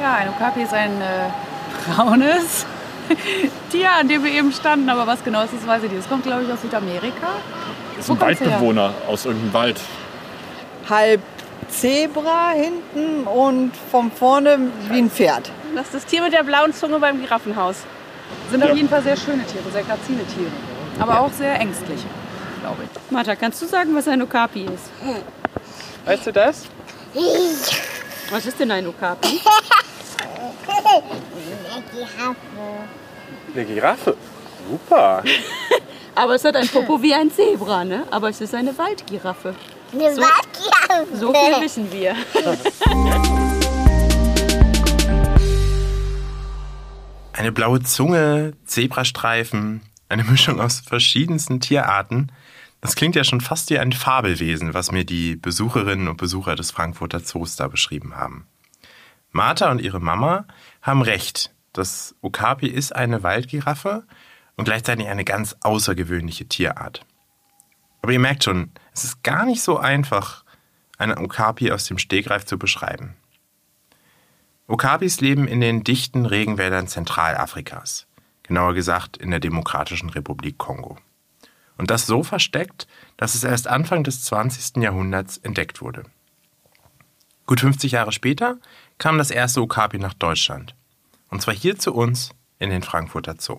Ja, ein Okapi ist ein äh, braunes Tier, an dem wir eben standen. Aber was genau ist, das weiß ich nicht. Es kommt, glaube ich, aus Südamerika. Ist ein Waldbewohner aus irgendeinem Wald. Halb Zebra hinten und von vorne wie ein Pferd. Das ist das Tier mit der blauen Zunge beim Giraffenhaus. Sind auf jeden Fall sehr schöne Tiere, sehr grazile Tiere. Aber auch sehr ängstlich, glaube ich. Martha, kannst du sagen, was ein Okapi ist? Weißt du das? Was ist denn ein Okapi? Eine Giraffe. Super. Aber es hat ein Popo wie ein Zebra, ne? Aber es ist eine Waldgiraffe. Eine So- Waldgiraffe. So viel wissen wir. Eine blaue Zunge, Zebrastreifen, eine Mischung aus verschiedensten Tierarten. Das klingt ja schon fast wie ein Fabelwesen, was mir die Besucherinnen und Besucher des Frankfurter Zoos da beschrieben haben. Martha und ihre Mama haben recht. Das Okapi ist eine Waldgiraffe und gleichzeitig eine ganz außergewöhnliche Tierart. Aber ihr merkt schon, es ist gar nicht so einfach, einen Okapi aus dem Stegreif zu beschreiben. Okapis leben in den dichten Regenwäldern Zentralafrikas, genauer gesagt in der Demokratischen Republik Kongo. Und das so versteckt, dass es erst Anfang des 20. Jahrhunderts entdeckt wurde. Gut 50 Jahre später kam das erste Okapi nach Deutschland. Und zwar hier zu uns in den Frankfurter Zoo.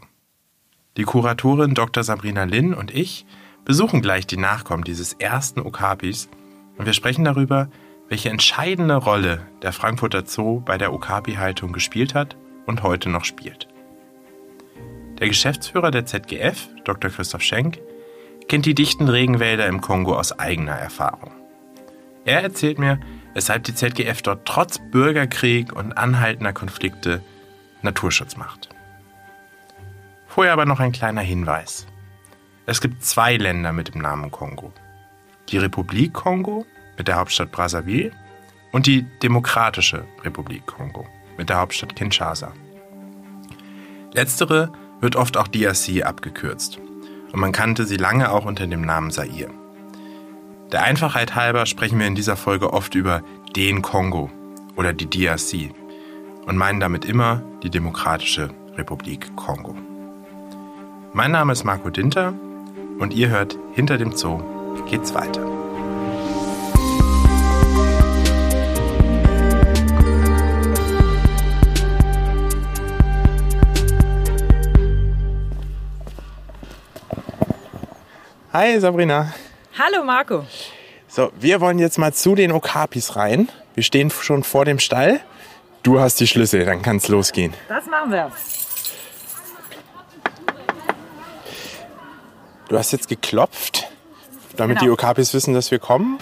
Die Kuratorin Dr. Sabrina Linn und ich besuchen gleich die Nachkommen dieses ersten Okapis und wir sprechen darüber, welche entscheidende Rolle der Frankfurter Zoo bei der Okapi-Haltung gespielt hat und heute noch spielt. Der Geschäftsführer der ZGF, Dr. Christoph Schenk, kennt die dichten Regenwälder im Kongo aus eigener Erfahrung. Er erzählt mir, weshalb die ZGF dort trotz Bürgerkrieg und anhaltender Konflikte Naturschutz macht. Vorher aber noch ein kleiner Hinweis. Es gibt zwei Länder mit dem Namen Kongo. Die Republik Kongo mit der Hauptstadt Brazzaville und die Demokratische Republik Kongo mit der Hauptstadt Kinshasa. Letztere wird oft auch DRC abgekürzt und man kannte sie lange auch unter dem Namen Zaire. Der Einfachheit halber sprechen wir in dieser Folge oft über den Kongo oder die DRC und meinen damit immer die Demokratische Republik Kongo. Mein Name ist Marco Dinter und ihr hört Hinter dem Zoo geht's weiter. Hi Sabrina. Hallo Marco. So, wir wollen jetzt mal zu den Okapis rein. Wir stehen schon vor dem Stall. Du hast die Schlüssel, dann kann's losgehen. Das machen wir. Du hast jetzt geklopft, damit Genau. die Okapis wissen, dass wir kommen.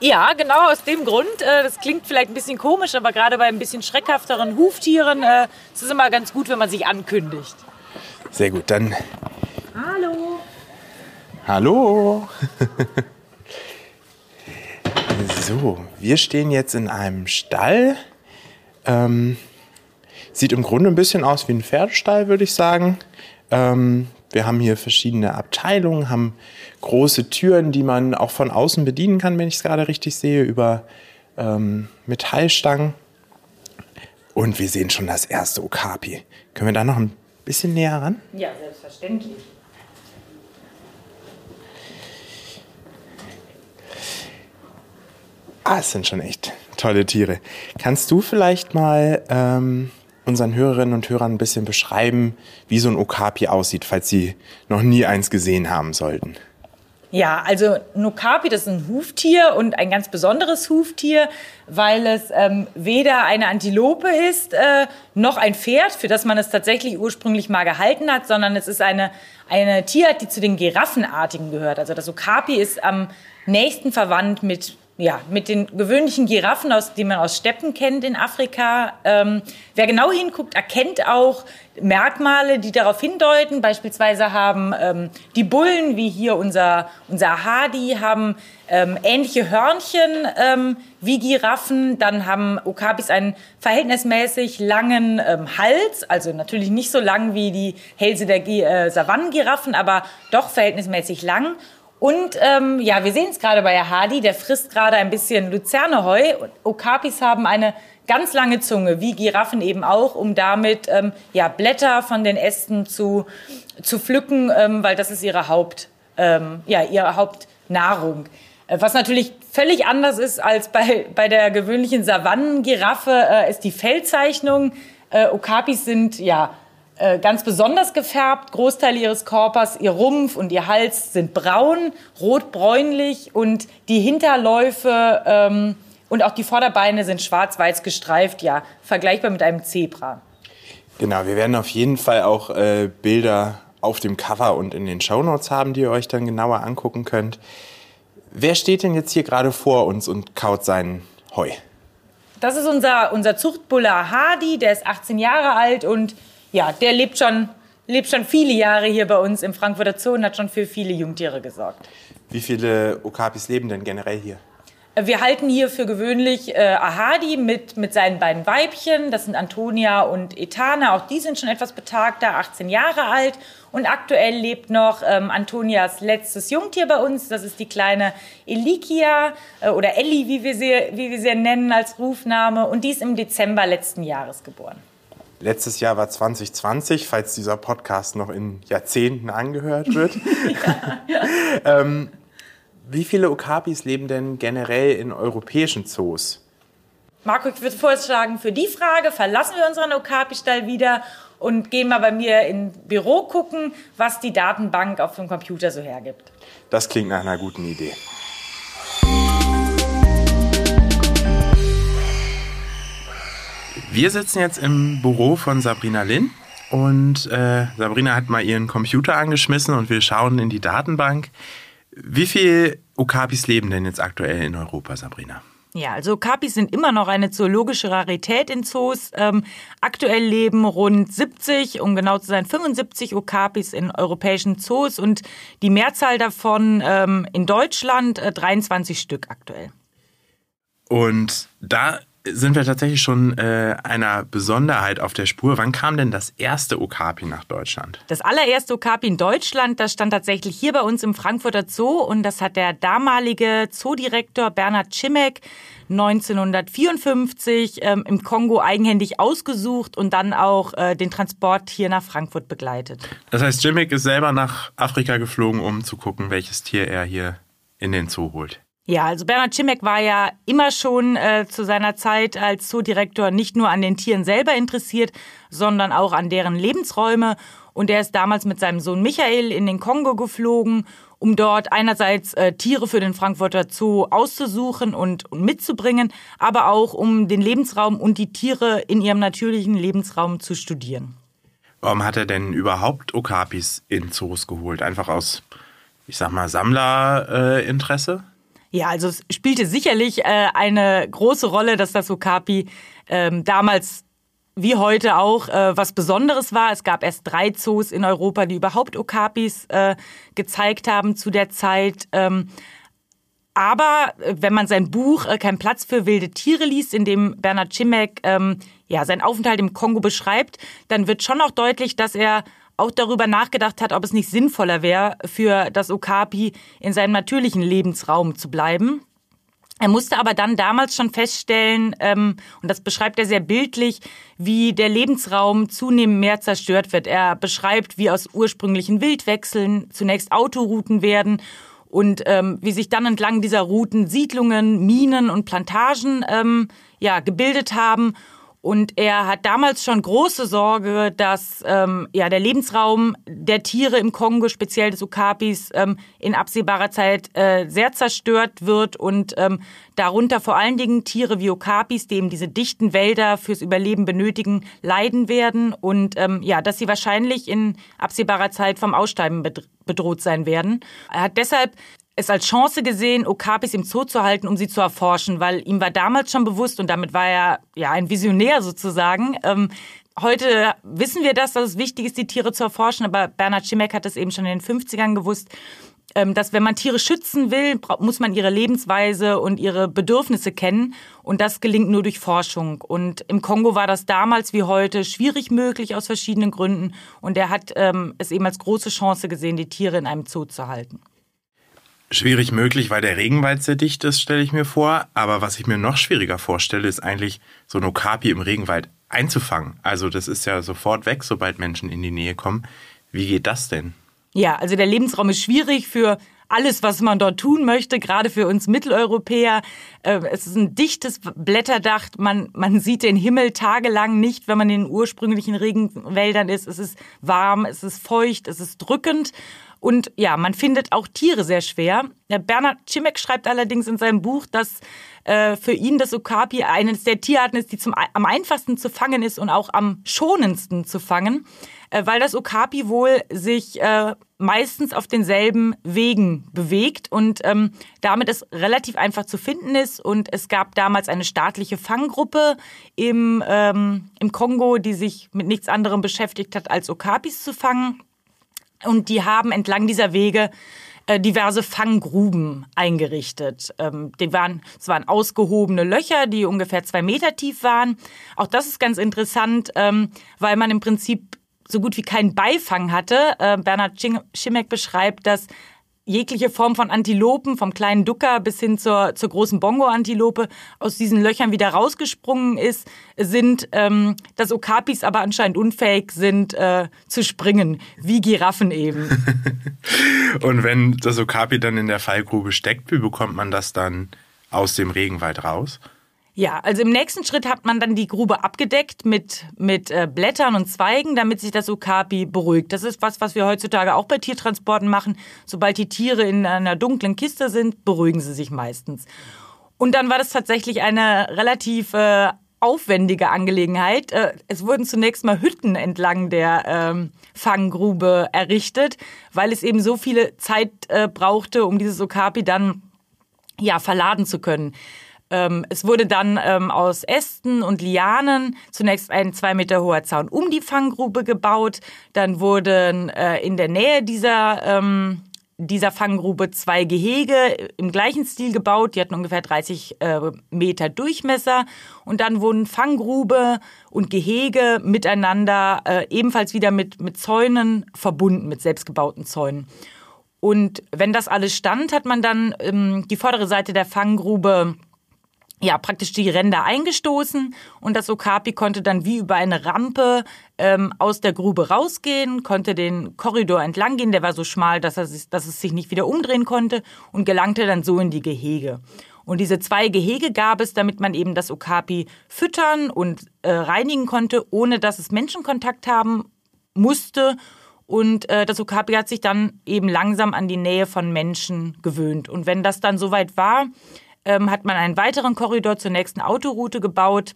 Ja, genau aus dem Grund. Äh, das klingt vielleicht ein bisschen komisch, aber gerade bei ein bisschen schreckhafteren Huftieren äh, ist es immer ganz gut, wenn man sich ankündigt. Sehr gut, dann Hallo. Hallo. so, wir stehen jetzt in einem Stall. Ähm, sieht im Grunde ein bisschen aus wie ein Pferdestall, würde ich sagen. Ähm, wir haben hier verschiedene Abteilungen, haben große Türen, die man auch von außen bedienen kann, wenn ich es gerade richtig sehe, über ähm, Metallstangen. Und wir sehen schon das erste Okapi. Können wir da noch ein bisschen näher ran? Ja, selbstverständlich. Ah, es sind schon echt tolle Tiere. Kannst du vielleicht mal ähm, unseren Hörerinnen und Hörern ein bisschen beschreiben, wie so ein Okapi aussieht, falls sie noch nie eins gesehen haben sollten? Ja, also ein Okapi, das ist ein Huftier und ein ganz besonderes Huftier, weil es ähm, weder eine Antilope ist, äh, noch ein Pferd, für das man es tatsächlich ursprünglich mal gehalten hat, sondern es ist eine, eine Tierart, die zu den Giraffenartigen gehört. Also das Okapi ist am nächsten verwandt mit ja, mit den gewöhnlichen Giraffen, aus, die man aus Steppen kennt in Afrika. Ähm, wer genau hinguckt, erkennt auch Merkmale, die darauf hindeuten. Beispielsweise haben ähm, die Bullen, wie hier unser, unser Hadi, haben ähm, ähnliche Hörnchen ähm, wie Giraffen. Dann haben Okapis einen verhältnismäßig langen ähm, Hals, also natürlich nicht so lang wie die Hälse der äh, Savannengiraffen, aber doch verhältnismäßig lang. Und ähm, ja, wir sehen es gerade bei Hadi, der frisst gerade ein bisschen Luzerneheu. Okapis haben eine ganz lange Zunge, wie Giraffen eben auch, um damit ähm, ja, Blätter von den Ästen zu, zu pflücken, ähm, weil das ist ihre, Haupt, ähm, ja, ihre Hauptnahrung. Äh, was natürlich völlig anders ist als bei, bei der gewöhnlichen Savannengiraffe, äh, ist die Fellzeichnung. Äh, Okapis sind ja äh, ganz besonders gefärbt. Großteil ihres Körpers, ihr Rumpf und ihr Hals sind braun, rot-bräunlich und die Hinterläufe ähm, und auch die Vorderbeine sind schwarz-weiß gestreift, ja, vergleichbar mit einem Zebra. Genau, wir werden auf jeden Fall auch äh, Bilder auf dem Cover und in den Shownotes haben, die ihr euch dann genauer angucken könnt. Wer steht denn jetzt hier gerade vor uns und kaut sein Heu? Das ist unser, unser Zuchtbulle Hardy, der ist 18 Jahre alt und ja, der lebt schon, lebt schon viele Jahre hier bei uns im Frankfurter Zoo und hat schon für viele Jungtiere gesorgt. Wie viele Okapis leben denn generell hier? Wir halten hier für gewöhnlich äh, Ahadi mit, mit seinen beiden Weibchen. Das sind Antonia und Etana. Auch die sind schon etwas betagter, 18 Jahre alt. Und aktuell lebt noch ähm, Antonias letztes Jungtier bei uns. Das ist die kleine Elikia äh, oder Elli, wie wir, sie, wie wir sie nennen als Rufname. Und die ist im Dezember letzten Jahres geboren. Letztes Jahr war 2020, falls dieser Podcast noch in Jahrzehnten angehört wird. ja, ja. ähm, wie viele Okapis leben denn generell in europäischen Zoos? Marco, ich würde vorschlagen, für die Frage verlassen wir unseren Okapi-Stall wieder und gehen mal bei mir im Büro gucken, was die Datenbank auf dem Computer so hergibt. Das klingt nach einer guten Idee. Wir sitzen jetzt im Büro von Sabrina Lin und äh, Sabrina hat mal ihren Computer angeschmissen und wir schauen in die Datenbank. Wie viele Okapis leben denn jetzt aktuell in Europa, Sabrina? Ja, also Okapis sind immer noch eine zoologische Rarität in Zoos. Ähm, aktuell leben rund 70, um genau zu sein, 75 Okapis in europäischen Zoos und die Mehrzahl davon ähm, in Deutschland äh, 23 Stück aktuell. Und da sind wir tatsächlich schon äh, einer Besonderheit auf der Spur. Wann kam denn das erste Okapi nach Deutschland? Das allererste Okapi in Deutschland, das stand tatsächlich hier bei uns im Frankfurter Zoo und das hat der damalige Zoodirektor Bernhard Schimek 1954 ähm, im Kongo eigenhändig ausgesucht und dann auch äh, den Transport hier nach Frankfurt begleitet. Das heißt, Schimek ist selber nach Afrika geflogen, um zu gucken, welches Tier er hier in den Zoo holt. Ja, also Bernhard Schimek war ja immer schon äh, zu seiner Zeit als Zoodirektor nicht nur an den Tieren selber interessiert, sondern auch an deren Lebensräume. Und er ist damals mit seinem Sohn Michael in den Kongo geflogen, um dort einerseits äh, Tiere für den Frankfurter Zoo auszusuchen und, und mitzubringen, aber auch um den Lebensraum und die Tiere in ihrem natürlichen Lebensraum zu studieren. Warum hat er denn überhaupt Okapis in Zoos geholt? Einfach aus, ich sag mal, Sammlerinteresse? Äh, ja, also es spielte sicherlich äh, eine große Rolle, dass das Okapi ähm, damals wie heute auch äh, was Besonderes war. Es gab erst drei Zoos in Europa, die überhaupt Okapis äh, gezeigt haben zu der Zeit. Ähm, aber äh, wenn man sein Buch äh, Kein Platz für wilde Tiere liest, in dem Bernhard Schimek ähm, ja, seinen Aufenthalt im Kongo beschreibt, dann wird schon auch deutlich, dass er auch darüber nachgedacht hat, ob es nicht sinnvoller wäre, für das Okapi in seinem natürlichen Lebensraum zu bleiben. Er musste aber dann damals schon feststellen, ähm, und das beschreibt er sehr bildlich, wie der Lebensraum zunehmend mehr zerstört wird. Er beschreibt, wie aus ursprünglichen Wildwechseln zunächst Autorouten werden und ähm, wie sich dann entlang dieser Routen Siedlungen, Minen und Plantagen ähm, ja, gebildet haben und er hat damals schon große Sorge, dass ähm, ja, der Lebensraum der Tiere im Kongo, speziell des Okapis, ähm, in absehbarer Zeit äh, sehr zerstört wird und ähm, darunter vor allen Dingen Tiere wie Okapis, die eben diese dichten Wälder fürs Überleben benötigen, leiden werden und ähm, ja, dass sie wahrscheinlich in absehbarer Zeit vom Aussterben bedroht sein werden. Er hat deshalb es als Chance gesehen, Okapis im Zoo zu halten, um sie zu erforschen, weil ihm war damals schon bewusst und damit war er ja ein Visionär sozusagen. Ähm, heute wissen wir das, dass es wichtig ist, die Tiere zu erforschen, aber Bernhard Schimek hat es eben schon in den 50ern gewusst, ähm, dass wenn man Tiere schützen will, muss man ihre Lebensweise und ihre Bedürfnisse kennen. Und das gelingt nur durch Forschung. Und im Kongo war das damals wie heute schwierig möglich aus verschiedenen Gründen. Und er hat ähm, es eben als große Chance gesehen, die Tiere in einem Zoo zu halten. Schwierig möglich, weil der Regenwald sehr dicht ist, stelle ich mir vor. Aber was ich mir noch schwieriger vorstelle, ist eigentlich so ein Okapi im Regenwald einzufangen. Also das ist ja sofort weg, sobald Menschen in die Nähe kommen. Wie geht das denn? Ja, also der Lebensraum ist schwierig für alles, was man dort tun möchte, gerade für uns Mitteleuropäer. Äh, es ist ein dichtes Blätterdach. Man, man sieht den Himmel tagelang nicht, wenn man in den ursprünglichen Regenwäldern ist. Es ist warm, es ist feucht, es ist drückend. Und ja, man findet auch Tiere sehr schwer. Bernhard Cimek schreibt allerdings in seinem Buch, dass äh, für ihn das Okapi eines der Tierarten ist, die zum, am einfachsten zu fangen ist und auch am schonendsten zu fangen, äh, weil das Okapi wohl sich äh, meistens auf denselben Wegen bewegt und ähm, damit es relativ einfach zu finden ist. Und es gab damals eine staatliche Fanggruppe im, ähm, im Kongo, die sich mit nichts anderem beschäftigt hat, als Okapis zu fangen. Und die haben entlang dieser Wege äh, diverse Fanggruben eingerichtet. Ähm, die waren, es waren ausgehobene Löcher, die ungefähr zwei Meter tief waren. Auch das ist ganz interessant, ähm, weil man im Prinzip so gut wie keinen Beifang hatte. Äh, Bernhard Schimek beschreibt, dass jegliche Form von Antilopen, vom kleinen Ducker bis hin zur, zur großen Bongo-Antilope, aus diesen Löchern wieder rausgesprungen ist, sind, ähm, dass Okapis aber anscheinend unfähig sind äh, zu springen, wie Giraffen eben. Und wenn das Okapi dann in der Fallgrube steckt, wie bekommt man das dann aus dem Regenwald raus? Ja, also im nächsten Schritt hat man dann die Grube abgedeckt mit, mit äh, Blättern und Zweigen, damit sich das Okapi beruhigt. Das ist was, was wir heutzutage auch bei Tiertransporten machen. Sobald die Tiere in einer dunklen Kiste sind, beruhigen sie sich meistens. Und dann war das tatsächlich eine relativ äh, aufwendige Angelegenheit. Äh, es wurden zunächst mal Hütten entlang der ähm, Fanggrube errichtet, weil es eben so viele Zeit äh, brauchte, um dieses Okapi dann ja verladen zu können. Ähm, es wurde dann ähm, aus Ästen und Lianen zunächst ein zwei Meter hoher Zaun um die Fanggrube gebaut. Dann wurden äh, in der Nähe dieser ähm, dieser Fanggrube zwei Gehege im gleichen Stil gebaut. Die hatten ungefähr 30 äh, Meter Durchmesser. Und dann wurden Fanggrube und Gehege miteinander äh, ebenfalls wieder mit, mit Zäunen verbunden, mit selbstgebauten Zäunen. Und wenn das alles stand, hat man dann ähm, die vordere Seite der Fanggrube ja, praktisch die Ränder eingestoßen und das Okapi konnte dann wie über eine Rampe ähm, aus der Grube rausgehen, konnte den Korridor entlang gehen, der war so schmal, dass, er sich, dass es sich nicht wieder umdrehen konnte und gelangte dann so in die Gehege. Und diese zwei Gehege gab es, damit man eben das Okapi füttern und äh, reinigen konnte, ohne dass es Menschenkontakt haben musste. Und äh, das Okapi hat sich dann eben langsam an die Nähe von Menschen gewöhnt. Und wenn das dann soweit war, ähm, hat man einen weiteren Korridor zur nächsten Autoroute gebaut.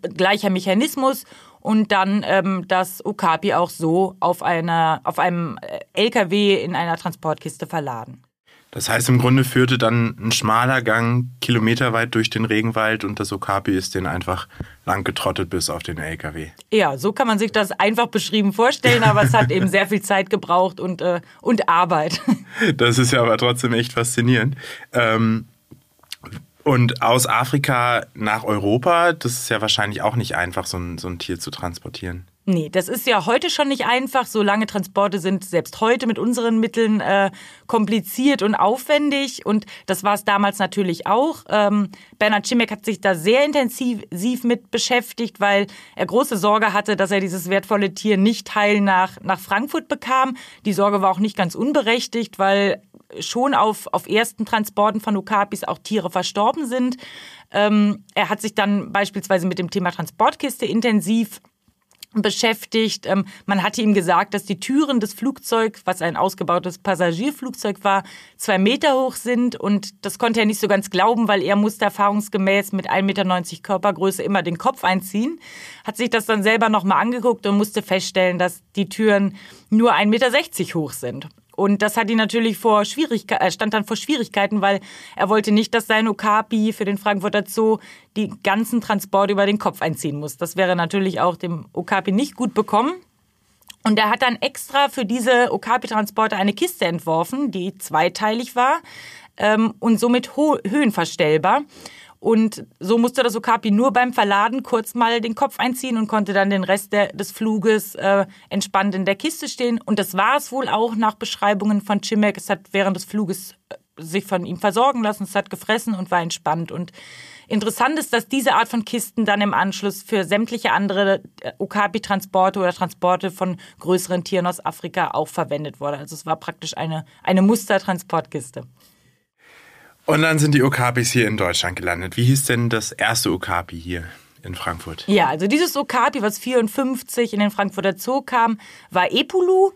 Gleicher Mechanismus und dann ähm, das Okapi auch so auf, einer, auf einem äh, LKW in einer Transportkiste verladen. Das heißt, im Grunde führte dann ein schmaler Gang kilometerweit durch den Regenwald und das Okapi ist den einfach lang getrottet bis auf den LKW. Ja, so kann man sich das einfach beschrieben vorstellen, aber es hat eben sehr viel Zeit gebraucht und, äh, und Arbeit. Das ist ja aber trotzdem echt faszinierend. Ähm, und aus Afrika nach Europa, das ist ja wahrscheinlich auch nicht einfach, so ein, so ein Tier zu transportieren. Nee, das ist ja heute schon nicht einfach. So lange Transporte sind selbst heute mit unseren Mitteln äh, kompliziert und aufwendig. Und das war es damals natürlich auch. Ähm, Bernhard Schimek hat sich da sehr intensiv mit beschäftigt, weil er große Sorge hatte, dass er dieses wertvolle Tier nicht heil nach, nach Frankfurt bekam. Die Sorge war auch nicht ganz unberechtigt, weil schon auf, auf ersten Transporten von Okapis auch Tiere verstorben sind. Ähm, er hat sich dann beispielsweise mit dem Thema Transportkiste intensiv beschäftigt. Ähm, man hatte ihm gesagt, dass die Türen des Flugzeugs, was ein ausgebautes Passagierflugzeug war, zwei Meter hoch sind. Und das konnte er nicht so ganz glauben, weil er musste erfahrungsgemäß mit 1,90 Meter Körpergröße immer den Kopf einziehen. Hat sich das dann selber nochmal angeguckt und musste feststellen, dass die Türen nur 1,60 Meter hoch sind. Und das hat ihn natürlich vor Schwierigkeiten, äh, stand dann vor Schwierigkeiten, weil er wollte nicht, dass sein Okapi für den Frankfurter Zoo die ganzen Transporte über den Kopf einziehen muss. Das wäre natürlich auch dem Okapi nicht gut bekommen. Und er hat dann extra für diese Okapi-Transporte eine Kiste entworfen, die zweiteilig war ähm, und somit höhenverstellbar. Und so musste das Okapi nur beim Verladen kurz mal den Kopf einziehen und konnte dann den Rest der, des Fluges äh, entspannt in der Kiste stehen. Und das war es wohl auch nach Beschreibungen von Chimek. Es hat während des Fluges äh, sich von ihm versorgen lassen, es hat gefressen und war entspannt. Und interessant ist, dass diese Art von Kisten dann im Anschluss für sämtliche andere äh, Okapi-Transporte oder Transporte von größeren Tieren aus Afrika auch verwendet wurde. Also es war praktisch eine, eine Mustertransportkiste. Und dann sind die Okapis hier in Deutschland gelandet. Wie hieß denn das erste Okapi hier in Frankfurt? Ja, also dieses Okapi, was 54 in den Frankfurter Zoo kam, war Epulu,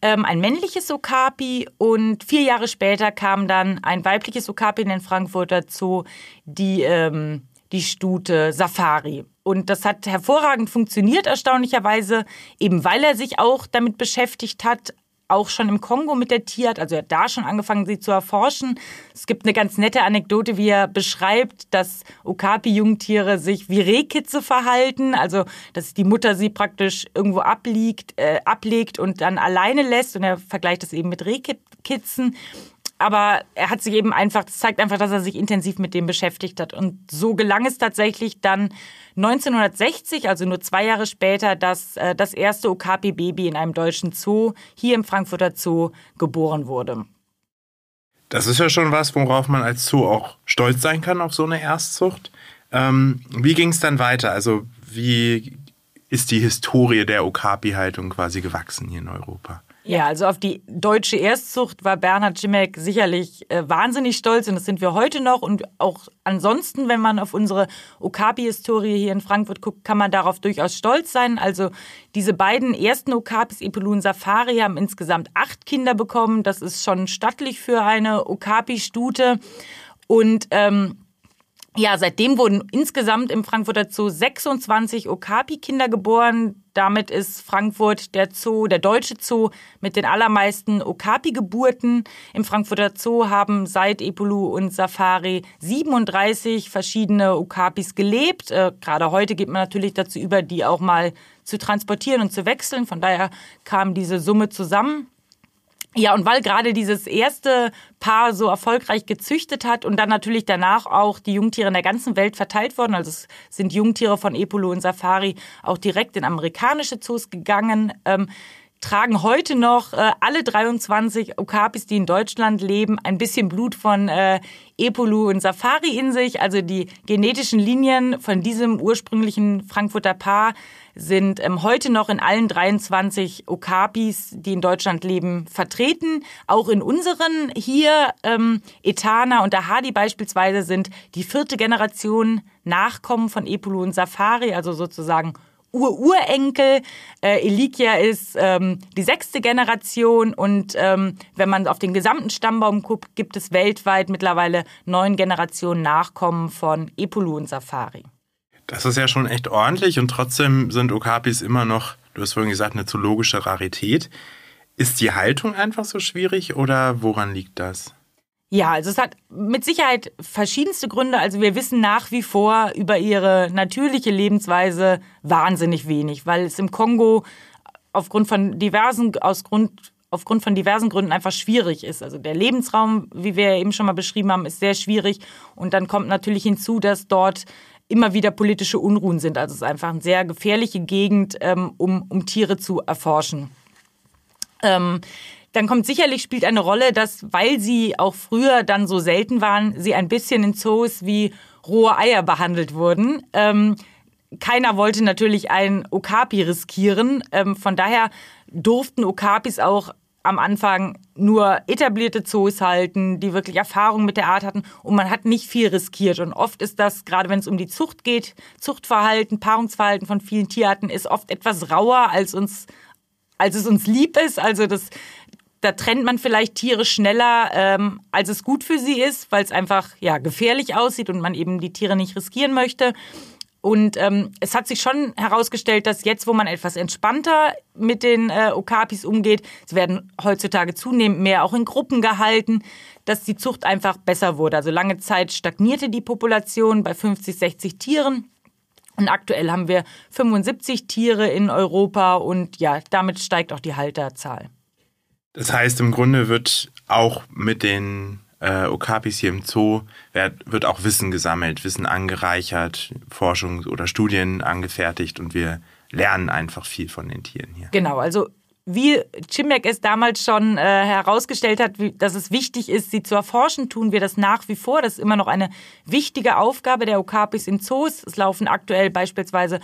ähm, ein männliches Okapi. Und vier Jahre später kam dann ein weibliches Okapi in den Frankfurter Zoo, die, ähm, die Stute Safari. Und das hat hervorragend funktioniert, erstaunlicherweise, eben weil er sich auch damit beschäftigt hat, auch schon im Kongo mit der Tierart, also er hat da schon angefangen, sie zu erforschen. Es gibt eine ganz nette Anekdote, wie er beschreibt, dass Okapi-Jungtiere sich wie Rehkitze verhalten, also dass die Mutter sie praktisch irgendwo abliegt, äh, ablegt und dann alleine lässt und er vergleicht das eben mit Rehkitzen aber er hat sich eben einfach, das zeigt einfach, dass er sich intensiv mit dem beschäftigt hat. Und so gelang es tatsächlich dann 1960, also nur zwei Jahre später, dass äh, das erste Okapi-Baby in einem deutschen Zoo hier im Frankfurter Zoo geboren wurde. Das ist ja schon was, worauf man als Zoo auch stolz sein kann auf so eine Erstzucht. Ähm, wie ging es dann weiter? Also wie ist die Historie der Okapi-Haltung quasi gewachsen hier in Europa? Ja, also auf die deutsche Erstzucht war Bernhard Schimek sicherlich äh, wahnsinnig stolz und das sind wir heute noch. Und auch ansonsten, wenn man auf unsere Okapi-Historie hier in Frankfurt guckt, kann man darauf durchaus stolz sein. Also diese beiden ersten Okapis, Epelu und Safari, haben insgesamt acht Kinder bekommen. Das ist schon stattlich für eine Okapi-Stute. Und ähm, ja, seitdem wurden insgesamt im Frankfurter Zoo 26 Okapi-Kinder geboren. Damit ist Frankfurt der Zoo, der deutsche Zoo mit den allermeisten Okapi-Geburten. Im Frankfurter Zoo haben seit Epulu und Safari 37 verschiedene Okapis gelebt. Äh, gerade heute geht man natürlich dazu über, die auch mal zu transportieren und zu wechseln. Von daher kam diese Summe zusammen. Ja, und weil gerade dieses erste Paar so erfolgreich gezüchtet hat und dann natürlich danach auch die Jungtiere in der ganzen Welt verteilt wurden, also es sind Jungtiere von Epolo und Safari auch direkt in amerikanische Zoos gegangen, ähm, tragen heute noch äh, alle 23 Okapis, die in Deutschland leben, ein bisschen Blut von äh, Epolu und Safari in sich. Also die genetischen Linien von diesem ursprünglichen Frankfurter Paar sind ähm, heute noch in allen 23 Okapis, die in Deutschland leben, vertreten. Auch in unseren hier, ähm, Etana und Ahadi beispielsweise, sind die vierte Generation Nachkommen von Epulu und Safari, also sozusagen Ururenkel. Äh, Elikia ist ähm, die sechste Generation und ähm, wenn man auf den gesamten Stammbaum guckt, gibt es weltweit mittlerweile neun Generationen Nachkommen von Epulu und Safari. Das ist ja schon echt ordentlich und trotzdem sind Okapis immer noch, du hast vorhin gesagt, eine zoologische Rarität. Ist die Haltung einfach so schwierig oder woran liegt das? Ja, also es hat mit Sicherheit verschiedenste Gründe. Also wir wissen nach wie vor über ihre natürliche Lebensweise wahnsinnig wenig, weil es im Kongo aufgrund von diversen, aus Grund, aufgrund von diversen Gründen einfach schwierig ist. Also der Lebensraum, wie wir eben schon mal beschrieben haben, ist sehr schwierig. Und dann kommt natürlich hinzu, dass dort immer wieder politische Unruhen sind. Also es ist einfach eine sehr gefährliche Gegend, ähm, um, um Tiere zu erforschen. Ähm, dann kommt sicherlich, spielt eine Rolle, dass, weil sie auch früher dann so selten waren, sie ein bisschen in Zoos wie rohe Eier behandelt wurden. Ähm, keiner wollte natürlich ein Okapi riskieren. Ähm, von daher durften Okapis auch am Anfang nur etablierte Zoos halten, die wirklich Erfahrung mit der Art hatten und man hat nicht viel riskiert. Und oft ist das, gerade wenn es um die Zucht geht, Zuchtverhalten, Paarungsverhalten von vielen Tierarten ist oft etwas rauer, als uns, als es uns lieb ist. Also das da trennt man vielleicht Tiere schneller, ähm, als es gut für sie ist, weil es einfach ja gefährlich aussieht und man eben die Tiere nicht riskieren möchte. Und ähm, es hat sich schon herausgestellt, dass jetzt, wo man etwas entspannter mit den äh, Okapis umgeht, sie werden heutzutage zunehmend mehr auch in Gruppen gehalten, dass die Zucht einfach besser wurde. Also lange Zeit stagnierte die Population bei 50, 60 Tieren. Und aktuell haben wir 75 Tiere in Europa und ja, damit steigt auch die Halterzahl. Das heißt, im Grunde wird auch mit den äh, Okapis hier im Zoo wird, auch Wissen gesammelt, Wissen angereichert, Forschung oder Studien angefertigt und wir lernen einfach viel von den Tieren hier. Genau, also wie Chimek es damals schon äh, herausgestellt hat, wie, dass es wichtig ist, sie zu erforschen, tun wir das nach wie vor. Das ist immer noch eine wichtige Aufgabe der Okapis in Zoos. Es laufen aktuell beispielsweise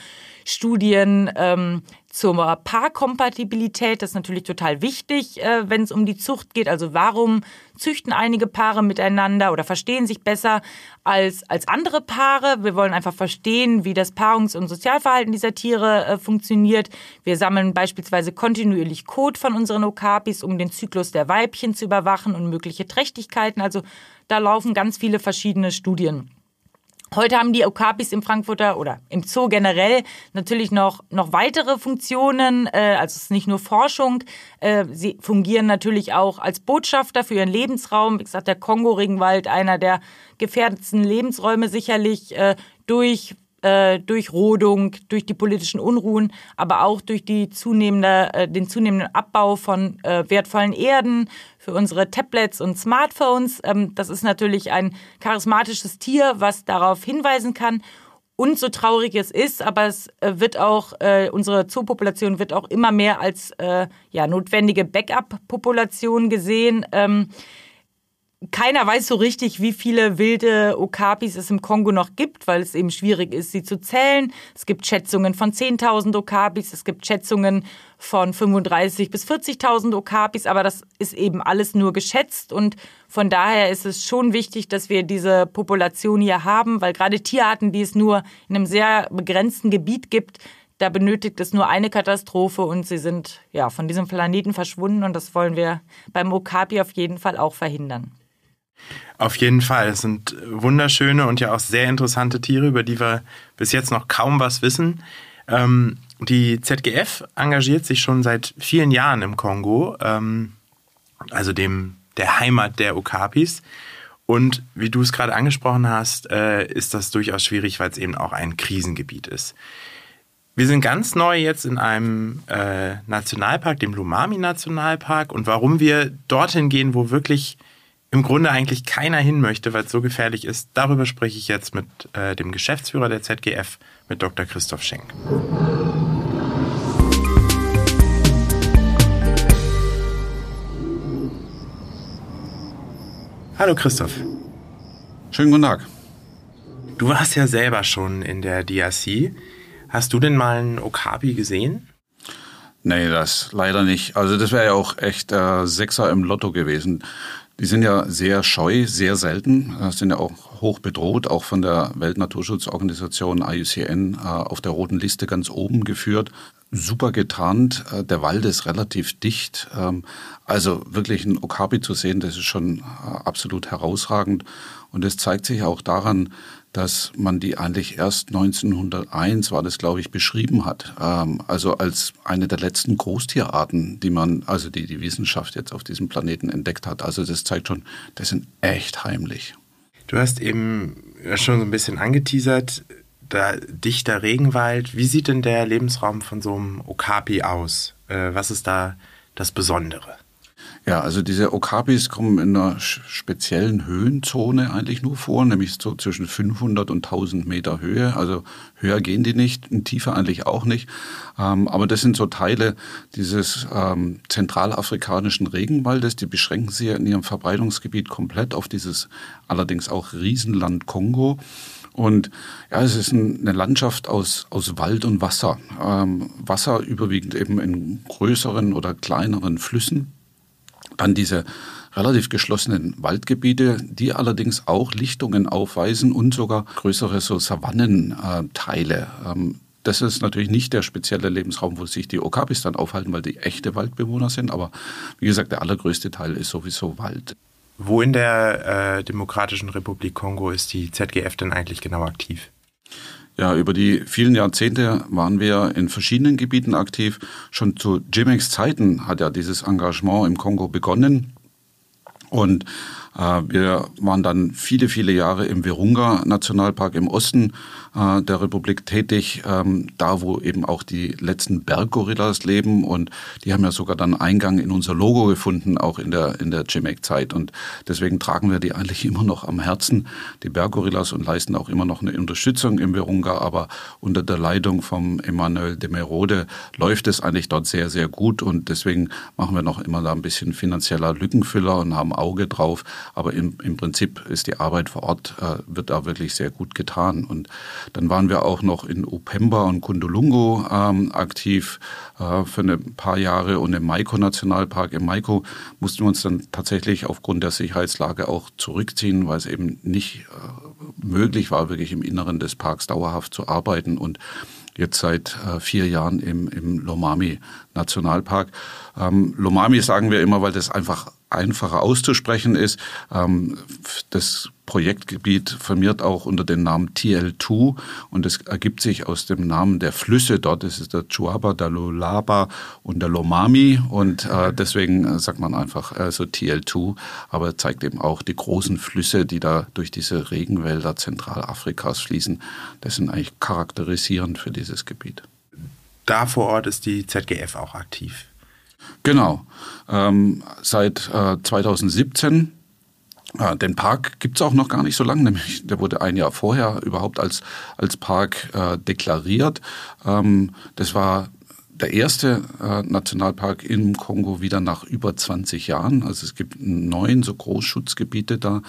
Studien ähm, zur Paarkompatibilität. Das ist natürlich total wichtig, äh, wenn es um die Zucht geht. Also warum züchten einige Paare miteinander oder verstehen sich besser als, als andere Paare? Wir wollen einfach verstehen, wie das Paarungs- und Sozialverhalten dieser Tiere äh, funktioniert. Wir sammeln beispielsweise kontinuierlich Kot von unseren Okapis, um den Zyklus der Weibchen zu überwachen und mögliche Trächtigkeiten. Also da laufen ganz viele verschiedene Studien. Heute haben die Okapis im Frankfurter oder im Zoo generell natürlich noch, noch weitere Funktionen. Äh, also es ist nicht nur Forschung. Äh, sie fungieren natürlich auch als Botschafter für ihren Lebensraum. Wie gesagt, der Kongo-Regenwald, einer der gefährdetsten Lebensräume sicherlich äh, durch äh, durch Rodung, durch die politischen Unruhen, aber auch durch die zunehmende, äh, den zunehmenden Abbau von äh, wertvollen Erden für unsere Tablets und Smartphones. Ähm, das ist natürlich ein charismatisches Tier, was darauf hinweisen kann. Und so traurig es ist, aber es wird auch, unsere Zoopopulation wird auch immer mehr als ja, notwendige Backup-Population gesehen. Ähm, keiner weiß so richtig, wie viele wilde Okapis es im Kongo noch gibt, weil es eben schwierig ist, sie zu zählen. Es gibt Schätzungen von 10.000 Okapis, es gibt Schätzungen von 35.000 bis 40.000 Okapis, aber das ist eben alles nur geschätzt und von daher ist es schon wichtig, dass wir diese Population hier haben, weil gerade Tierarten, die es nur in einem sehr begrenzten Gebiet gibt, da benötigt es nur eine Katastrophe und sie sind ja von diesem Planeten verschwunden und das wollen wir beim Okapi auf jeden Fall auch verhindern. Auf jeden Fall. Es sind wunderschöne und ja auch sehr interessante Tiere, über die wir bis jetzt noch kaum was wissen. Ähm, die ZGF engagiert sich schon seit vielen Jahren im Kongo, ähm, also dem der Heimat der Okapis. Und wie du es gerade angesprochen hast, äh, ist das durchaus schwierig, weil es eben auch ein Krisengebiet ist. Wir sind ganz neu jetzt in einem äh, Nationalpark, dem Lumami Nationalpark. Und warum wir dorthin gehen, wo wirklich im Grunde eigentlich keiner hin möchte, weil es so gefährlich ist. Darüber spreche ich jetzt mit äh, dem Geschäftsführer der ZGF, mit Dr. Christoph Schenk. Hallo Christoph. Schönen guten Tag. Du warst ja selber schon in der DRC. Hast du denn mal einen Okapi gesehen? Nee, das leider nicht. Also das wäre ja auch echt äh, Sechser im Lotto gewesen. Die sind ja sehr scheu, sehr selten, äh, sind ja auch hoch bedroht, auch von der Weltnaturschutzorganisation IUCN äh, auf der roten Liste ganz oben geführt. Super getarnt, äh, der Wald ist relativ dicht. Ähm, also wirklich ein Okapi zu sehen, das ist schon absolut herausragend. Und das zeigt sich auch daran, dass man die eigentlich erst 1901, war das glaube ich, beschrieben hat. Ähm, also als eine der letzten Großtierarten, die man, also die die Wissenschaft jetzt auf diesem Planeten entdeckt hat. Also das zeigt schon, das sind echt heimlich. Du hast eben schon so ein bisschen angeteasert, da dichter Regenwald. Wie sieht denn der Lebensraum von so einem Okapi aus? Äh, was ist da das Besondere? Ja, also diese Okapis kommen in einer speziellen Höhenzone eigentlich nur vor, nämlich so zwischen 500 und 1000 Meter Höhe. Also höher gehen die nicht, tiefer eigentlich auch nicht. Ähm, aber das sind so Teile dieses ähm, zentralafrikanischen Regenwaldes, die beschränken sich in ihrem Verbreitungsgebiet komplett auf dieses allerdings auch Riesenland Kongo. Und ja, es ist eine Landschaft aus, aus Wald und Wasser. Ähm, Wasser überwiegend eben in größeren oder kleineren Flüssen dann diese relativ geschlossenen Waldgebiete, die allerdings auch Lichtungen aufweisen und sogar größere so Savannenteile. Ähm, das ist natürlich nicht der spezielle Lebensraum, wo sich die Okapis dann aufhalten, weil die echte Waldbewohner sind. Aber wie gesagt, der allergrößte Teil ist sowieso Wald. Wo in der äh, Demokratischen Republik Kongo ist die ZGF denn eigentlich genau aktiv? Ja, über die vielen Jahrzehnte waren wir in verschiedenen Gebieten aktiv. Schon zu Jimex Zeiten hat ja dieses Engagement im Kongo begonnen. Und wir waren dann viele, viele Jahre im Virunga Nationalpark im Osten äh, der Republik tätig, ähm, da wo eben auch die letzten Berggorillas leben. Und die haben ja sogar dann Eingang in unser Logo gefunden, auch in der, in der GMAC-Zeit und deswegen tragen wir die eigentlich immer noch am Herzen, die Berggorillas und leisten auch immer noch eine Unterstützung im Virunga, aber unter der Leitung vom Emmanuel de Merode läuft es eigentlich dort sehr, sehr gut. Und deswegen machen wir noch immer da ein bisschen finanzieller Lückenfüller und haben Auge drauf, aber im, im Prinzip ist die Arbeit vor Ort, äh, wird da wirklich sehr gut getan und dann waren wir auch noch in Upemba und Kundulungo ähm, aktiv äh, für ein paar Jahre und im Maiko-Nationalpark. Im Maiko mussten wir uns dann tatsächlich aufgrund der Sicherheitslage auch zurückziehen, weil es eben nicht äh, möglich war, wirklich im Inneren des Parks dauerhaft zu arbeiten und jetzt seit äh, vier Jahren im, im Lomami Nationalpark. Ähm, Lomami sagen wir immer, weil das einfach einfacher auszusprechen ist. Ähm, das Projektgebiet firmiert auch unter dem Namen TL2 und es ergibt sich aus dem Namen der Flüsse dort. Das ist der Chuaba, der Lulaba und der Lomami und äh, deswegen äh, sagt man einfach äh, so TL2, aber zeigt eben auch die großen Flüsse, die da durch diese Regenwälder Zentralafrikas fließen. Das sind eigentlich charakterisierend für dieses Gebiet. Da vor Ort ist die ZGF auch aktiv. Genau. Ähm, seit äh, 2017 äh, den Park gibt es auch noch gar nicht so lange, nämlich der wurde ein Jahr vorher überhaupt als, als Park äh, deklariert. Ähm, das war der erste äh, Nationalpark im Kongo wieder nach über 20 Jahren. Also es gibt neun so Großschutzgebiete da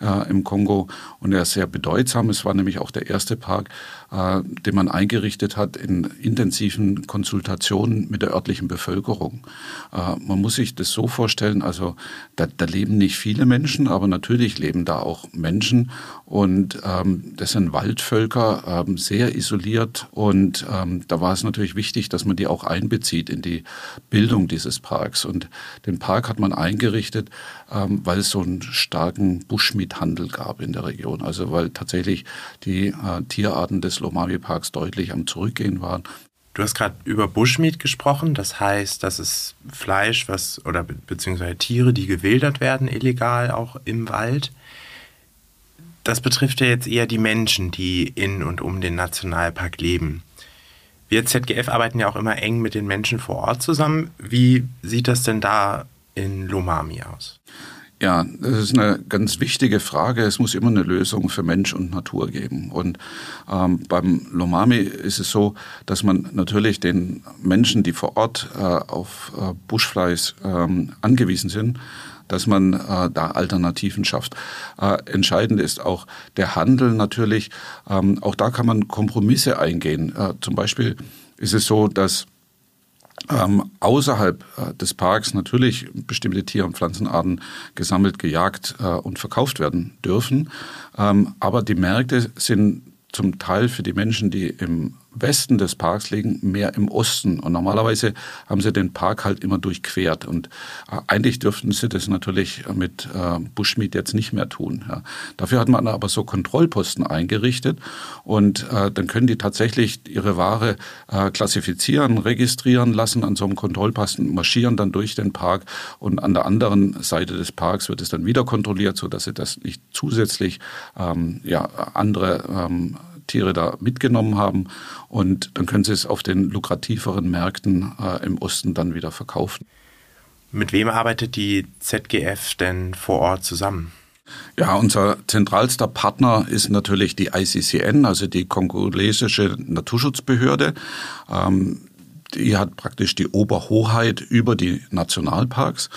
äh, im Kongo und er ist sehr bedeutsam. Es war nämlich auch der erste Park, äh, den man eingerichtet hat in intensiven Konsultationen mit der örtlichen Bevölkerung. Äh, man muss sich das so vorstellen, also da, da, leben nicht viele Menschen, aber natürlich leben da auch Menschen und ähm, das sind Waldvölker, ähm, sehr isoliert und ähm, da war es natürlich wichtig, dass man die auch einbezieht in die Bildung dieses Parks. Und den Park hat man eingerichtet, ähm, weil es so einen starken Buschmiethandel gab in der Region. Also weil tatsächlich die äh, Tierarten des Lomami-Parks deutlich am Zurückgehen waren. Du hast gerade über Bushmeat gesprochen, das heißt, das ist Fleisch, was oder beziehungsweise Tiere, die gewildert werden, illegal auch im Wald. Das betrifft ja jetzt eher die Menschen, die in und um den Nationalpark leben. Wir ZGF arbeiten ja auch immer eng mit den Menschen vor Ort zusammen. Wie sieht das denn da in Lomami aus? Ja, das ist eine ganz wichtige Frage. Es muss immer eine Lösung für Mensch und Natur geben. Und ähm, beim Lomami ist es so, dass man natürlich den Menschen, die vor Ort äh, auf äh, Buschfleisch ähm, angewiesen sind, dass man äh, da Alternativen schafft. Äh, entscheidend ist auch der Handel natürlich. Ähm, auch da kann man Kompromisse eingehen. Äh, zum Beispiel ist es so, dass ähm, außerhalb äh, des Parks natürlich bestimmte Tier- und Pflanzenarten gesammelt, gejagt äh, und verkauft werden dürfen. Ähm, aber die Märkte sind zum Teil für die Menschen, die im Westen des Parks liegen, mehr im Osten. Und normalerweise haben sie den Park halt immer durchquert. Und äh, eigentlich dürften sie das natürlich mit äh, Bushmeat jetzt nicht mehr tun. Dafür hat man aber so Kontrollposten eingerichtet. Und äh, dann können die tatsächlich ihre Ware klassifizieren, registrieren lassen an so einem Kontrollposten, marschieren dann durch den Park. Und an der anderen Seite des Parks wird es dann wieder kontrolliert, sodass sie das nicht zusätzlich ähm, ja, andere ähm, Tiere da mitgenommen haben und dann können sie es auf den lukrativeren Märkten äh, im Osten dann wieder verkaufen. Mit wem arbeitet die ZGF denn vor Ort zusammen? Ja, unser zentralster Partner ist natürlich die ICCN, also die kongolesische Naturschutzbehörde. Ähm, die hat praktisch die Oberhoheit über die Nationalparks.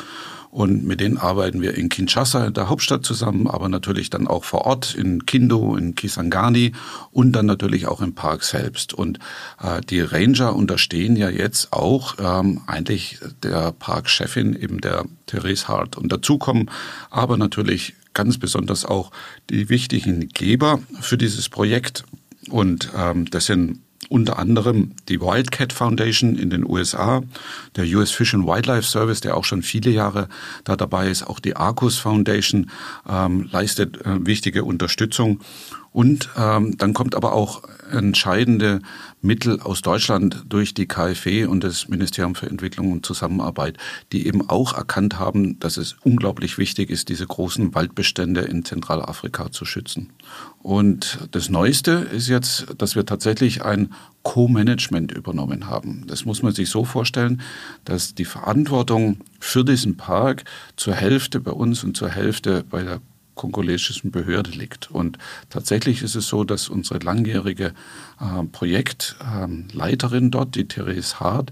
Und mit denen arbeiten wir in Kinshasa, der Hauptstadt, zusammen, aber natürlich dann auch vor Ort in Kindo, in Kisangani und dann natürlich auch im Park selbst. Und äh, die Ranger unterstehen ja jetzt auch ähm, eigentlich der Parkchefin, eben der Therese Hart. Und dazu kommen aber natürlich ganz besonders auch die wichtigen Geber für dieses Projekt. Und ähm, das sind unter anderem die Wildcat Foundation in den USA, der US Fish and Wildlife Service, der auch schon viele Jahre da dabei ist, auch die Arcus Foundation ähm, leistet äh, wichtige Unterstützung Und ähm, dann kommt aber auch entscheidende Mittel aus Deutschland durch die KfW und das Ministerium für Entwicklung und Zusammenarbeit, die eben auch erkannt haben, dass es unglaublich wichtig ist, diese großen Waldbestände in Zentralafrika zu schützen. Und das Neueste ist jetzt, dass wir tatsächlich ein Co-Management übernommen haben. Das muss man sich so vorstellen, dass die Verantwortung für diesen Park zur Hälfte bei uns und zur Hälfte bei der kongolesischen Behörde liegt. Und tatsächlich ist es so, dass unsere langjährige äh, Projektleiterin äh, dort, die Therese Hart,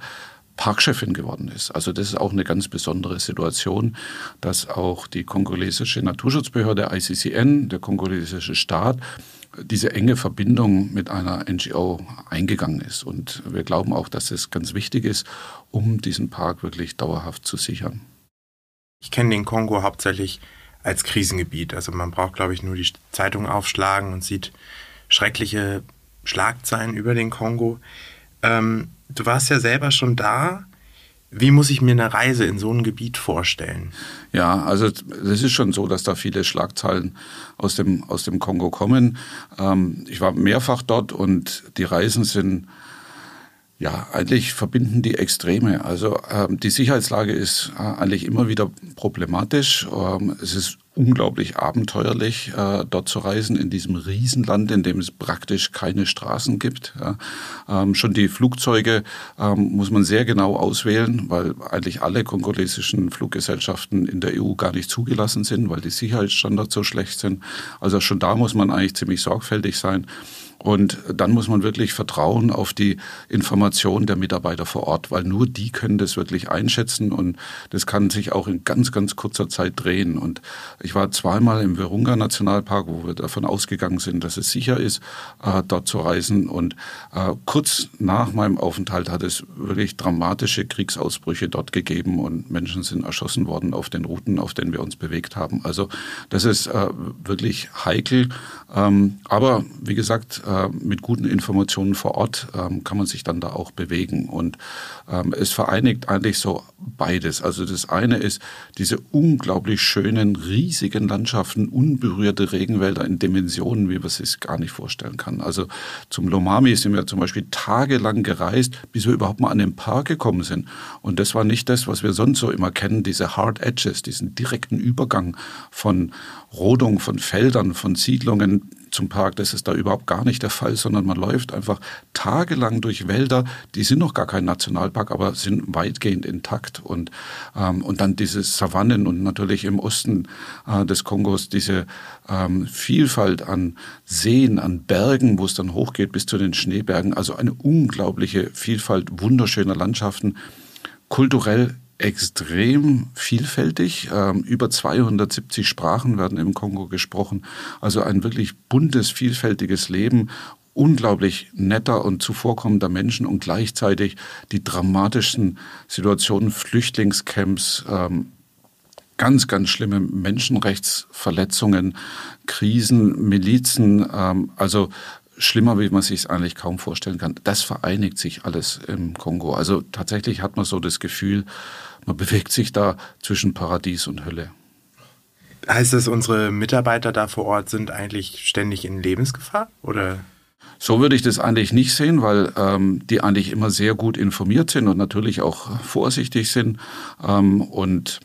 Parkchefin geworden ist. Also das ist auch eine ganz besondere Situation, dass auch die kongolesische Naturschutzbehörde ICCN, der kongolesische Staat, diese enge Verbindung mit einer NGO eingegangen ist. Und wir glauben auch, dass es ganz wichtig ist, um diesen Park wirklich dauerhaft zu sichern. Ich kenne den Kongo hauptsächlich als Krisengebiet. Also man braucht, glaube ich, nur die Zeitung aufschlagen und sieht schreckliche Schlagzeilen über den Kongo. Ähm, du warst ja selber schon da. Wie muss ich mir eine Reise in so ein Gebiet vorstellen? Ja, also es ist schon so, dass da viele Schlagzeilen aus dem, aus dem Kongo kommen. Ähm, ich war mehrfach dort und die Reisen sind ja, eigentlich verbinden die Extreme. Also ähm, die Sicherheitslage ist äh, eigentlich immer wieder problematisch. Ähm, es ist unglaublich abenteuerlich, äh, dort zu reisen, in diesem Riesenland, in dem es praktisch keine Straßen gibt. Ja. Ähm, schon die Flugzeuge ähm, muss man sehr genau auswählen, weil eigentlich alle kongolesischen Fluggesellschaften in der EU gar nicht zugelassen sind, weil die Sicherheitsstandards so schlecht sind. Also schon da muss man eigentlich ziemlich sorgfältig sein. Und dann muss man wirklich vertrauen auf die Informationen der Mitarbeiter vor Ort, weil nur die können das wirklich einschätzen und das kann sich auch in ganz, ganz kurzer Zeit drehen. Und ich war zweimal im Virunga Nationalpark, wo wir davon ausgegangen sind, dass es sicher ist, äh, dort zu reisen. Und äh, kurz nach meinem Aufenthalt hat es wirklich dramatische Kriegsausbrüche dort gegeben und Menschen sind erschossen worden auf den Routen, auf denen wir uns bewegt haben. Also das ist äh, wirklich heikel. Ähm, aber wie gesagt, äh, mit guten Informationen vor Ort ähm, kann man sich dann da auch bewegen. Und ähm, es vereinigt eigentlich so beides. Also das eine ist diese unglaublich schönen, riesigen Landschaften, unberührte Regenwälder in Dimensionen, wie man es sich gar nicht vorstellen kann. Also zum Lomami sind wir zum Beispiel tagelang gereist, bis wir überhaupt mal an den Park gekommen sind. Und das war nicht das, was wir sonst so immer kennen, diese Hard Edges, diesen direkten Übergang von Rodung, von Feldern, von Siedlungen zum Park. Das ist da überhaupt gar nicht der Fall, sondern man läuft einfach tagelang durch Wälder, die sind noch gar kein Nationalpark, aber sind weitgehend intakt. Und, ähm, und dann diese Savannen und natürlich im Osten äh, des Kongos diese ähm, Vielfalt an Seen, an Bergen, wo es dann hochgeht bis zu den Schneebergen. Also eine unglaubliche Vielfalt wunderschöner Landschaften. Kulturell extrem vielfältig. Ähm, über 270 Sprachen werden im Kongo gesprochen. Also ein wirklich buntes, vielfältiges Leben unglaublich netter und zuvorkommender Menschen und gleichzeitig die dramatischsten Situationen, Flüchtlingscamps, ähm, ganz, ganz schlimme Menschenrechtsverletzungen, Krisen, Milizen, ähm, also schlimmer, wie man sich es eigentlich kaum vorstellen kann. Das vereinigt sich alles im Kongo. Also tatsächlich hat man so das Gefühl, man bewegt sich da zwischen Paradies und Hölle. Heißt das, unsere Mitarbeiter da vor Ort sind eigentlich ständig in Lebensgefahr? Oder? So würde ich das eigentlich nicht sehen, weil ähm, die eigentlich immer sehr gut informiert sind und natürlich auch vorsichtig sind. Ähm, und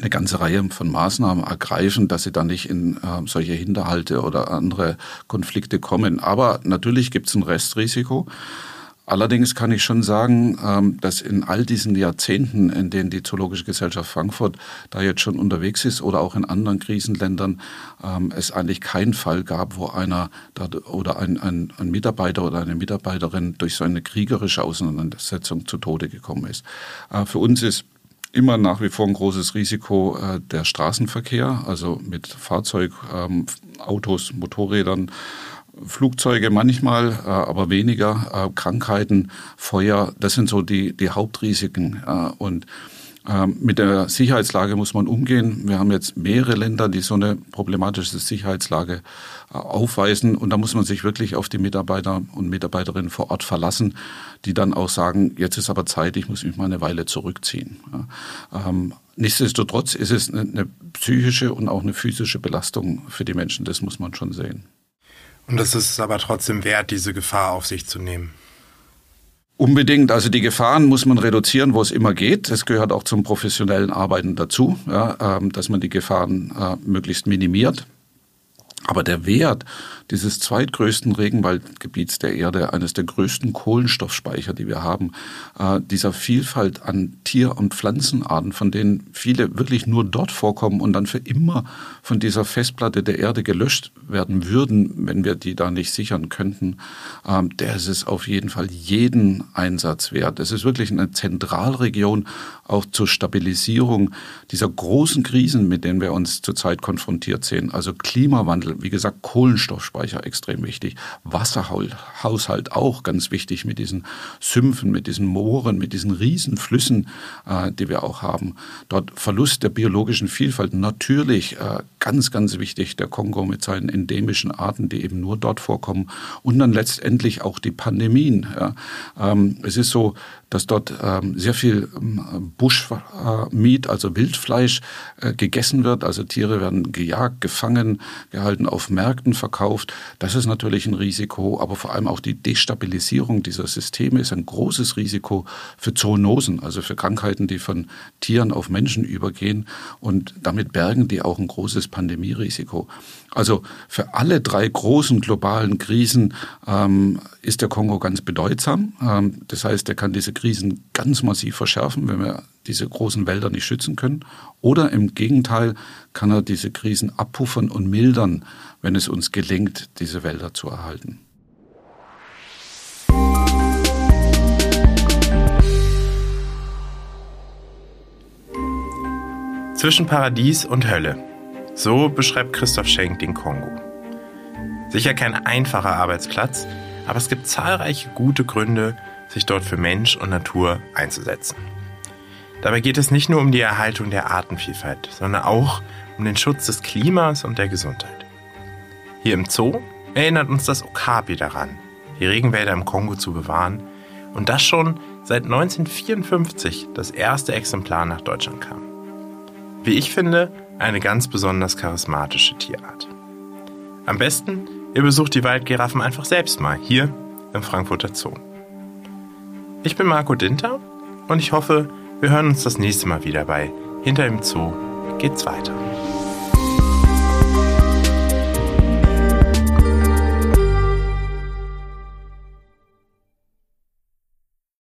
eine ganze Reihe von Maßnahmen ergreifen, dass sie dann nicht in äh, solche Hinterhalte oder andere Konflikte kommen. Aber natürlich gibt es ein Restrisiko. Allerdings kann ich schon sagen, ähm, dass in all diesen Jahrzehnten, in denen die Zoologische Gesellschaft Frankfurt da jetzt schon unterwegs ist oder auch in anderen Krisenländern, ähm, es eigentlich keinen Fall gab, wo einer oder ein, ein, ein Mitarbeiter oder eine Mitarbeiterin durch so eine kriegerische Auseinandersetzung zu Tode gekommen ist. Äh, für uns ist immer nach wie vor ein großes Risiko äh, der Straßenverkehr, also mit Fahrzeug, ähm, Autos, Motorrädern, Flugzeuge manchmal, äh, aber weniger, äh, Krankheiten, Feuer, das sind so die, die Hauptrisiken. Und mit der Sicherheitslage muss man umgehen. Wir haben jetzt mehrere Länder, die so eine problematische Sicherheitslage äh, aufweisen. Und da muss man sich wirklich auf die Mitarbeiter und Mitarbeiterinnen vor Ort verlassen, die dann auch sagen, jetzt ist aber Zeit, ich muss mich mal eine Weile zurückziehen. Ähm, nichtsdestotrotz ist es eine psychische und auch eine physische Belastung für die Menschen. Das muss man schon sehen. Und es ist aber trotzdem wert, diese Gefahr auf sich zu nehmen. Unbedingt. Also die Gefahren muss man reduzieren, wo es immer geht. Das gehört auch zum professionellen Arbeiten dazu, ja, ähm, dass man die Gefahren äh, möglichst minimiert. Aber der Wert dieses zweitgrößten Regenwaldgebiets der Erde, eines der größten Kohlenstoffspeicher, die wir haben, äh, dieser Vielfalt an Tier- und Pflanzenarten, von denen viele wirklich nur dort vorkommen und dann für immer von dieser Festplatte der Erde gelöscht werden würden, wenn wir die da nicht sichern könnten, äh, der ist es auf jeden Fall jeden Einsatz wert. Es ist wirklich eine Zentralregion auch zur Stabilisierung dieser großen Krisen, mit denen wir uns zurzeit konfrontiert sehen. Also Klimawandel, wie gesagt, Kohlenstoffspeicher extrem wichtig, Wasserhaushalt auch ganz wichtig mit diesen Sümpfen, mit diesen Mooren, mit diesen Riesenflüssen, äh, die wir auch haben. Dort Verlust der biologischen Vielfalt natürlich äh, ganz, ganz wichtig. Der Kongo mit seinen endemischen Arten, die eben nur dort vorkommen. Und dann letztendlich auch die Pandemien. Ja. Ähm, es ist so, dass dort ähm, sehr viel ähm, Bushmeat, also Wildfleisch, äh, gegessen wird. Also Tiere werden gejagt, gefangen, gehalten, auf Märkten verkauft. Das ist natürlich ein Risiko, aber vor allem auch die Destabilisierung dieser Systeme ist ein großes Risiko für Zoonosen, also für Krankheiten, die von Tieren auf Menschen übergehen. Und damit bergen die auch ein großes Pandemierisiko. Also für alle drei großen globalen Krisen ähm, ist der Kongo ganz bedeutsam. Ähm, das heißt, er kann diese Krisen ganz massiv verschärfen, wenn wir diese großen Wälder nicht schützen können. Oder im Gegenteil kann er diese Krisen abpuffern und mildern, wenn es uns gelingt, diese Wälder zu erhalten. Zwischen Paradies und Hölle. So beschreibt Christoph Schenk den Kongo. Sicher kein einfacher Arbeitsplatz, aber es gibt zahlreiche gute Gründe, sich dort für Mensch und Natur einzusetzen. Dabei geht es nicht nur um die Erhaltung der Artenvielfalt, sondern auch um den Schutz des Klimas und der Gesundheit. Hier im Zoo erinnert uns das Okapi daran, die Regenwälder im Kongo zu bewahren und das schon seit 1954 das erste Exemplar nach Deutschland kam. Wie ich finde, eine ganz besonders charismatische Tierart. Am besten, ihr besucht die Waldgiraffen einfach selbst mal hier im Frankfurter Zoo. Ich bin Marco Dinter und ich hoffe, wir hören uns das nächste Mal wieder bei Hinter dem Zoo geht's weiter.